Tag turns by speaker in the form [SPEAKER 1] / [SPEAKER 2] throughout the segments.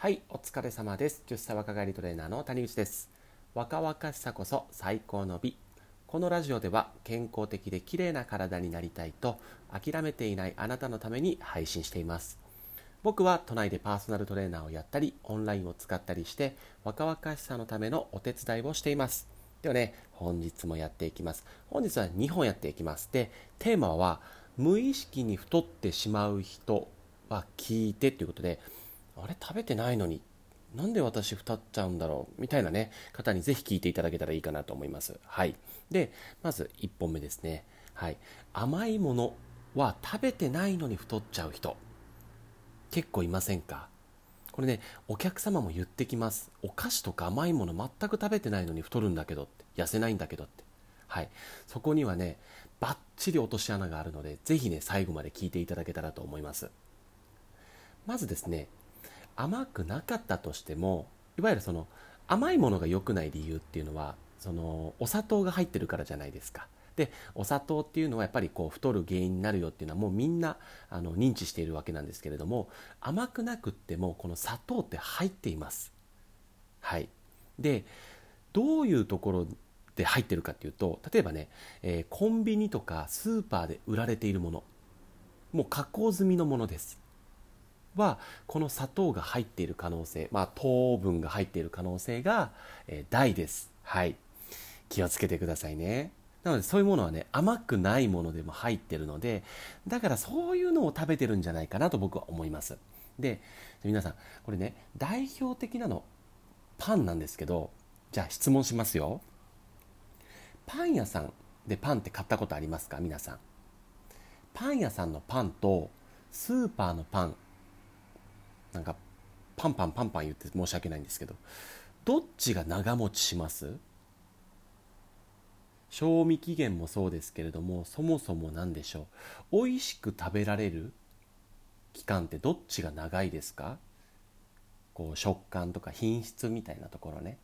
[SPEAKER 1] はい、お疲れ様です。10歳若返りトレーナーの谷口です。若々しさこそ最高の美。このラジオでは健康的で綺麗な体になりたいと諦めていないあなたのために配信しています。僕は都内でパーソナルトレーナーをやったり、オンラインを使ったりして若々しさのためのお手伝いをしています。ではね、本日もやっていきます。本日は2本やっていきます。で、テーマは無意識に太ってしまう人は聞いてということで、あれ食べてないのになんで私太っちゃうんだろう？みたいなね方にぜひ聞いていただけたらいいかなと思います。はい。でまず1本目ですね。はい。甘いものは食べてないのに太っちゃう人。結構いませんか？これねお客様も言ってきます。お菓子とか甘いもの全く食べてないのに太るんだけどって。痩せないんだけどって。はい。そこにはねバッチリ落とし穴があるのでぜひね最後まで聞いていただけたらと思います。まずですね甘くなかったとしてもいわゆるその甘いものが良くない理由っていうのはそのお砂糖が入ってるからじゃないですか。でお砂糖っていうのはやっぱりこう太る原因になるよっていうのはもうみんなあの認知しているわけなんですけれども甘くなくってもこの砂糖って入っています。はい。でどういうところで入ってるかっていうと例えばね、えーコンビニとかスーパーで売られているもの。もう加工済みのものです。はこの砂糖が入っている可能性、まあ、糖分が入っている可能性が、えー大です。はい。気をつけてくださいね。なのでそういうものはね、甘くないものでも入ってるので、だからそういうのを食べてるんじゃないかなと僕は思います。で、皆さん、これね、代表的なの、パンなんですけど、じゃあ質問しますよ。パン屋さんでパンって買ったことありますか？皆さん。パン屋さんのパンとスーパーのパンなんかパンパンパンパン言って申し訳ないんですけどどっちが長持ちします？賞味期限もそうですけれどもそもそも何でしょう？美味しく食べられる期間ってどっちが長いですか？こう食感とか品質みたいなところね。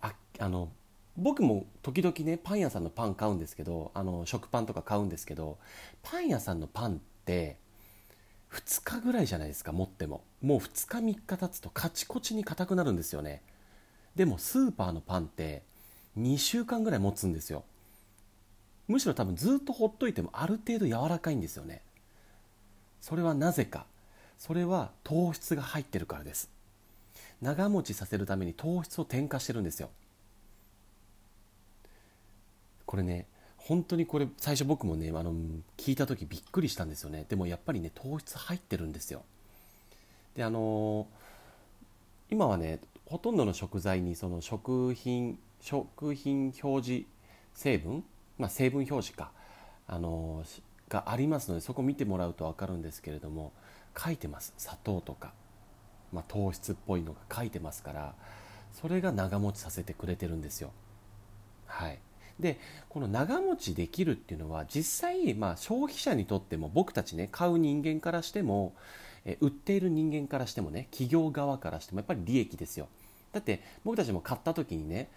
[SPEAKER 1] ああの僕も時々ねパン屋さんのパン買うんですけどあの食パンとか買うんですけどパン屋さんのパンって2日ぐらいじゃないですか持っても。もう2日3日経つとカチコチに硬くなるんですよね。でもスーパーのパンって2週間ぐらい持つんですよ。むしろ多分ずっとほっといてもある程度柔らかいんですよね。それはなぜか。それは糖質が入ってるからです。長持ちさせるために糖質を添加してるんですよ。これね本当にこれ最初僕もねあの聞いた時びっくりしたんですよね。でもやっぱりね糖質入ってるんですよ。であの今はねほとんどの食材にその食品食品表示成分、まあ、成分表示かあのがありますのでそこ見てもらうと分かるんですけれども書いてます。砂糖とか、まあ、糖質っぽいのが書いてますからそれが長持ちさせてくれてるんですよ。はい。でこの長持ちできるっていうのは実際、まあ、消費者にとっても僕たちね買う人間からしてもえ売っている人間からしてもね企業側からしてもやっぱり利益ですよ。だって僕たちも買った時にね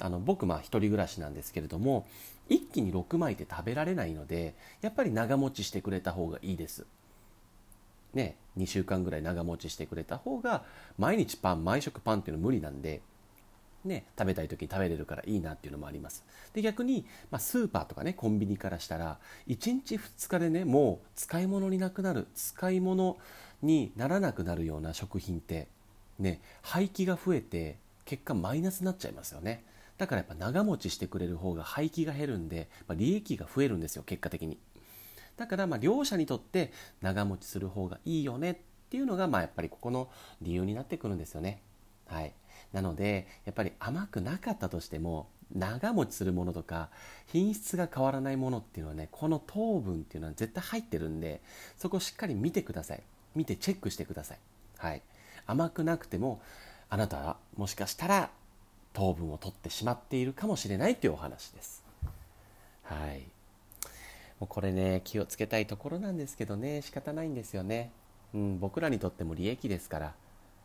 [SPEAKER 1] あの僕まあ一人暮らしなんですけれども一気に6枚って食べられないのでやっぱり長持ちしてくれた方がいいです。ね2週間ぐらい長持ちしてくれた方が毎日パン毎食パンっていうの無理なんでね、食べたい時に食べれるからいいなっていうのもあります。で逆に、まあ、スーパーとかねコンビニからしたら1日2日でねもう使い物になくなる使い物にならなくなるような食品ってね廃棄が増えて結果マイナスになっちゃいますよね。だからやっぱ長持ちしてくれる方が廃棄が減るんで、まあ、利益が増えるんですよ結果的に。だからまあ両者にとって長持ちする方がいいよねっていうのがまあやっぱりここの理由になってくるんですよね。はい。なのでやっぱり甘くなかったとしても長持ちするものとか品質が変わらないものっていうのはねこの糖分っていうのは絶対入ってるんでそこをしっかり見てください。見てチェックしてください。はい。甘くなくてもあなたはもしかしたら糖分を取ってしまっているかもしれないというお話です。はい。もうこれね気をつけたいところなんですけどね仕方ないんですよね。うん僕らにとっても利益ですから。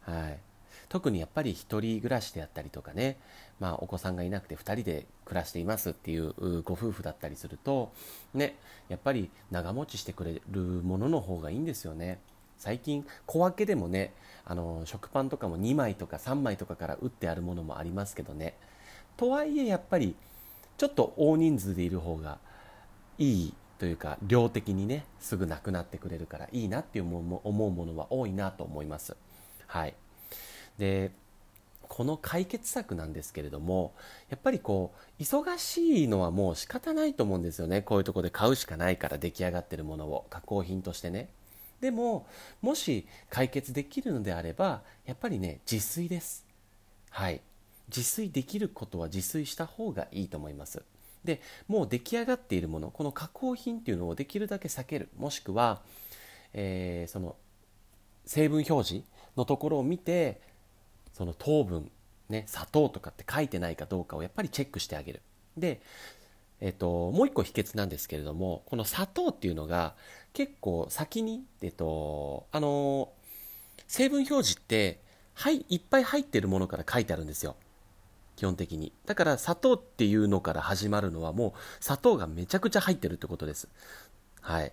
[SPEAKER 1] はい。特にやっぱり一人暮らしであったりとかね、まあ、お子さんがいなくて2人で暮らしていますっていうご夫婦だったりすると、ね、やっぱり長持ちしてくれるものの方がいいんですよね。最近小分けでもねあの食パンとかも2枚とか3枚とかから打ってあるものもありますけどね。とはいえやっぱりちょっと大人数でいる方がいいというか量的にねすぐなくなってくれるからいいなっていう思うものは多いなと思います。はい。でこの解決策なんですけれどもやっぱりこう忙しいのはもう仕方ないと思うんですよね。こういうとこで買うしかないから出来上がってるものを加工品としてね。でももし解決できるのであればやっぱりね自炊です。はい。自炊できることは自炊した方がいいと思います。でもう出来上がっているものこの加工品っていうのをできるだけ避ける。もしくは、えー、その成分表示のところを見てその糖分、ね、砂糖とかって書いてないかどうかをやっぱりチェックしてあげる。で、えっと、もう一個秘訣なんですけれども、この砂糖っていうのが結構先に、えっと、あの、成分表示って、はい、いっぱい入ってるものから書いてあるんですよ。基本的に。だから砂糖っていうのから始まるのはもう砂糖がめちゃくちゃ入ってるってことです。はい。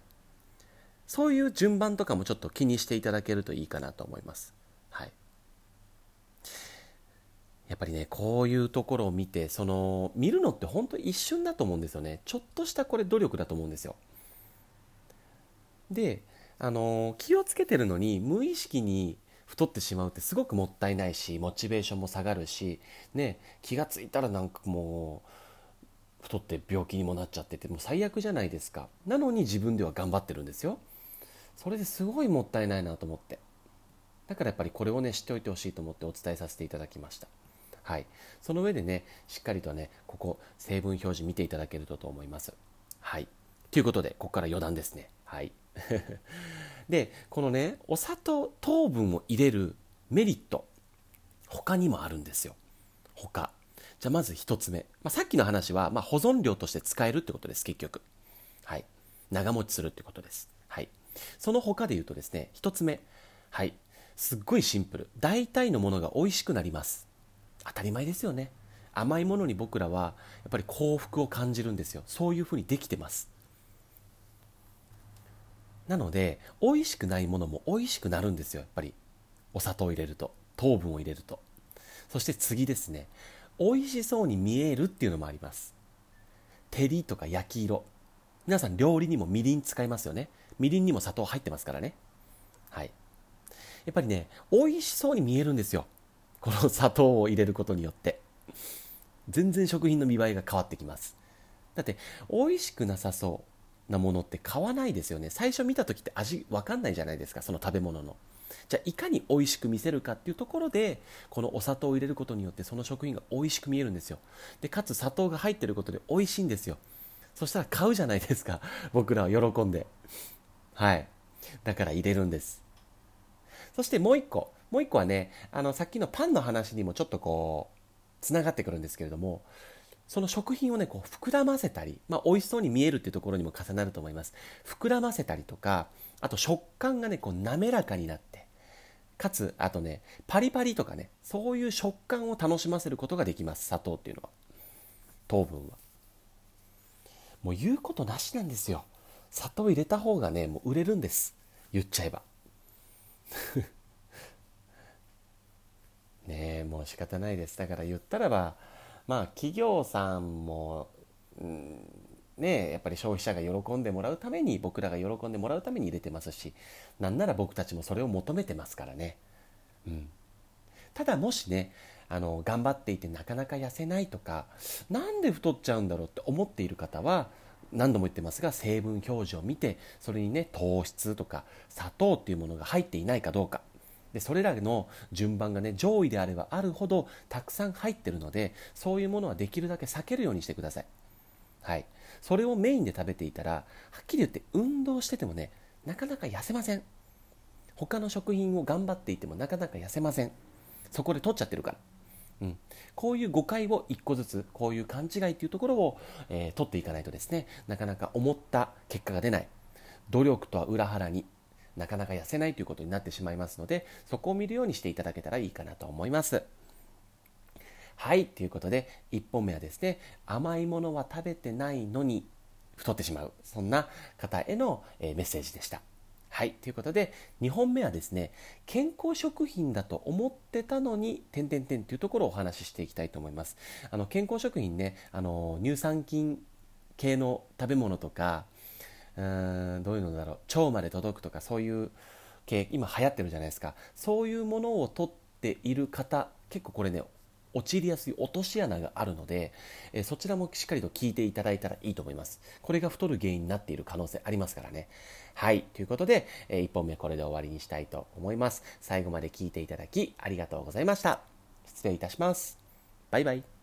[SPEAKER 1] そういう順番とかもちょっと気にしていただけるといいかなと思います。はい。やっぱりねこういうところを見てその見るのって本当一瞬だと思うんですよね。ちょっとしたこれ努力だと思うんですよ。であの気をつけてるのに無意識に太ってしまうってすごくもったいないしモチベーションも下がるしね気がついたらなんかもう太って病気にもなっちゃっててもう最悪じゃないですか。なのに自分では頑張ってるんですよ。それですごいもったいないなと思って。だからやっぱりこれをね知っておいてほしいと思ってお伝えさせていただきました。はい、その上でねしっかりとねここ成分表示見ていただけるとと思います。はい。ということでここから余談ですね。はい。でこのねお砂糖糖分を入れるメリット他にもあるんですよ。他。じゃあまず1つ目、まあ、さっきの話は、まあ、保存料として使えるってことです結局。はい。長持ちするってことです。はい、その他で言うとですね1つ目。はい。すっごいシンプル。大体のものが美味しくなります。当たり前ですよね。甘いものに僕らはやっぱり幸福を感じるんですよ。そういうふうにできてます。なので美味しくないものも美味しくなるんですよ。やっぱり。お砂糖を入れると。糖分を入れると。そして次ですね。美味しそうに見えるっていうのもあります。照りとか焼き色。皆さん料理にもみりん使いますよね。みりんにも砂糖入ってますからね。はい。やっぱりね美味しそうに見えるんですよ。この砂糖を入れることによって全然食品の見栄えが変わってきます。だって美味しくなさそうなものって買わないですよね。最初見た時って味わかんないじゃないですかその食べ物の。じゃあいかに美味しく見せるかっていうところでこのお砂糖を入れることによってその食品が美味しく見えるんですよ。でかつ砂糖が入ってることで美味しいんですよ。そしたら買うじゃないですか。僕らは喜んで。はい。だから入れるんです。そしてもう一個。もう一個はねあのさっきのパンの話にもちょっとこうつながってくるんですけれどもその食品をねこう膨らませたり、まあ、美味しそうに見えるっていうところにも重なると思います。膨らませたりとかあと食感がねこう滑らかになってかつあとねパリパリとかねそういう食感を楽しませることができます。砂糖っていうのは。糖分は。もう言うことなしなんですよ。砂糖入れた方がねもう売れるんです。言っちゃえば。ねもう仕方ないです。だから言ったらばまあ企業さんも、うん、ねやっぱり消費者が喜んでもらうために僕らが喜んでもらうために入れてますしなんなら僕たちもそれを求めてますからね、うん、ただもしねあの頑張っていてなかなか痩せないとかなんで太っちゃうんだろうって思っている方は何度も言ってますが成分表示を見てそれにね糖質とか砂糖っていうものが入っていないかどうか。でそれらの順番がね上位であればあるほどたくさん入ってるのでそういうものはできるだけ避けるようにしてください。はい。それをメインで食べていたらはっきり言って運動しててもねなかなか痩せません。他の食品を頑張っていてもなかなか痩せません。そこで取っちゃってるから。うん、こういう誤解を1個ずつこういう勘違いっていうところを、えー、取っていかないとですねなかなか思った結果が出ない。努力とは裏腹になかなか痩せないということになってしまいますのでそこを見るようにしていただけたらいいかなと思いますはいということで1本目はですね甘いものは食べてないのに太ってしまうそんな方への、えメッセージでしたはい。ということで、2本目はですね、健康食品だと思ってたのに、点々点というところをお話ししていきたいと思います。あの、健康食品ね、あの、乳酸菌系の食べ物とか、うーん、どういうのだろう、腸まで届くとか、そういう系、今流行ってるじゃないですか。そういうものを取っている方、結構これね、陥りやすい落とし穴があるので、えそちらもしっかりと聞いていただいたらいいと思います。これが太る原因になっている可能性ありますからね。はい。ということで、え1本目これで終わりにしたいと思います。最後まで聞いていただきありがとうございました。失礼いたします。バイバイ。